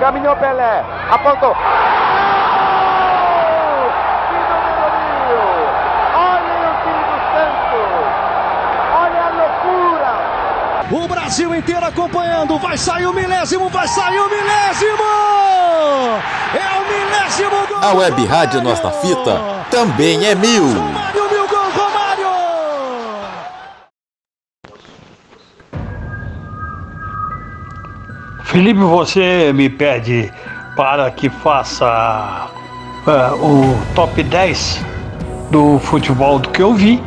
Caminhou Pelé, apontou. O Brasil inteiro acompanhando. Vai sair o milésimo, vai sair o milésimo! É o milésimo gol! A Web Rádio Nossa Fita também é mil. Felipe, você me pede para que faça uh, o top 10 do futebol do que eu vi.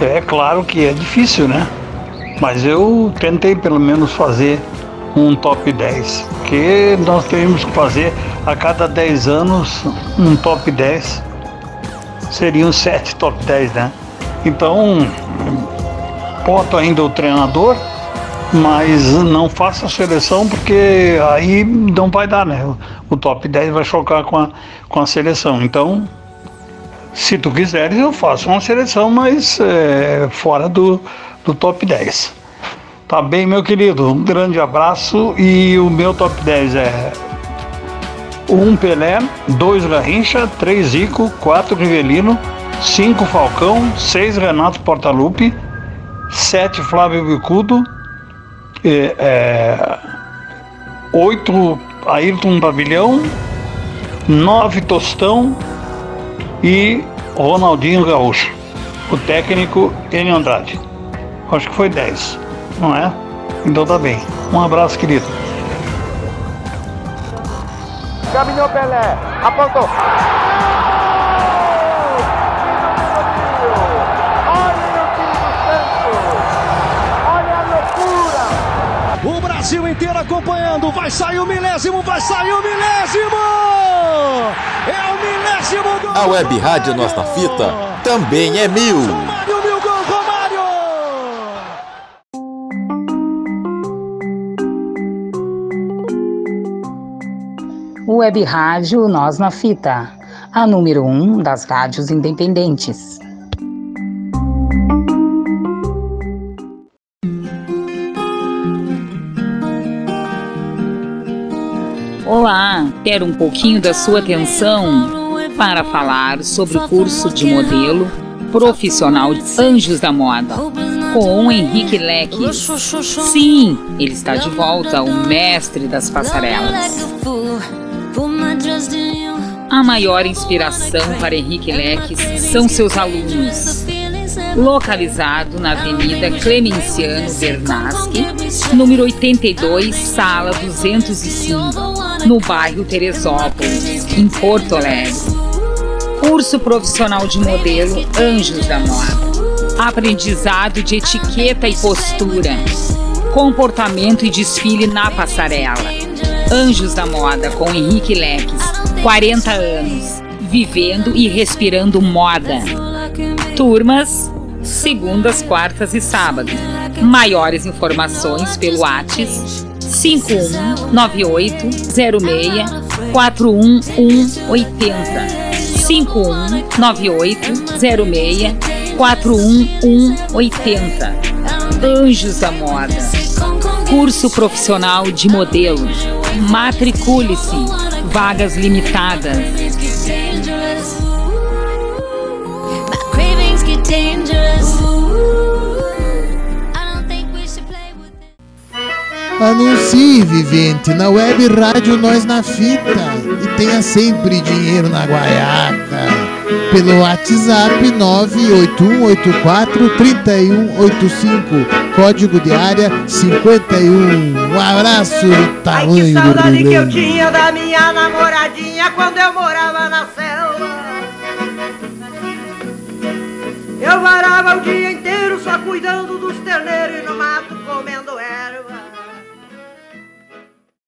É claro que é difícil, né? Mas eu tentei pelo menos fazer um top 10, porque nós temos que fazer a cada 10 anos um top 10. Seriam 7 top 10, né? Então, boto ainda o treinador, mas não faço a seleção porque aí não vai dar, né? O top 10 vai chocar com a, com a seleção. Então, se tu quiseres, eu faço uma seleção, mas é, fora do, do top 10. Tá bem, meu querido? Um grande abraço e o meu top 10 é 1 um Pelé, 2 Garrincha, 3 Zico, 4 Rivelino, 5 Falcão, 6 Renato Portaluppi, 7 Flávio Bicudo, é, é, 8 Ayrton Pavilhão, 9 Tostão e Ronaldinho Gaúcho. O técnico Enio Andrade. Acho que foi 10, não é? Então tá bem. Um abraço, querido. Caminhou Pelé, apontou. Brasil inteiro acompanhando. Vai sair o milésimo, vai sair o milésimo! É o milésimo gol! A Web Rádio Nossa Fita também é mil. Romário, mil gol, Romário! Web Rádio Nós na Fita, a número 1 um das rádios independentes. Olá, quero um pouquinho da sua atenção para falar sobre o curso de modelo profissional de Anjos da Moda com Henrique Leque. Sim, ele está de volta, o mestre das passarelas. A maior inspiração para Henrique Leques são seus alunos. Localizado na Avenida Clemenciano Bernaschi, número 82, sala 205, no bairro Teresópolis, em Porto Alegre. Curso profissional de modelo Anjos da Moda. Aprendizado de etiqueta e postura. Comportamento e desfile na passarela. Anjos da Moda com Henrique Leques, 40 anos, vivendo e respirando moda. Turmas, segundas, quartas e sábados. Maiores informações pelo WhatsApp 519806 41180. 519806 41180. Anjos da Moda. Curso profissional de modelo. Matricule-se. Vagas limitadas. Anuncie, vivente, na web rádio Nós na Fita e tenha sempre dinheiro na guaiaca. Pelo WhatsApp 981843185, código de área 51. Um abraço do tamanho Ai, que do saudade Rio que eu tinha da minha namoradinha quando eu morava na selva. O dia inteiro só cuidando dos terneiros e no mato comendo erva.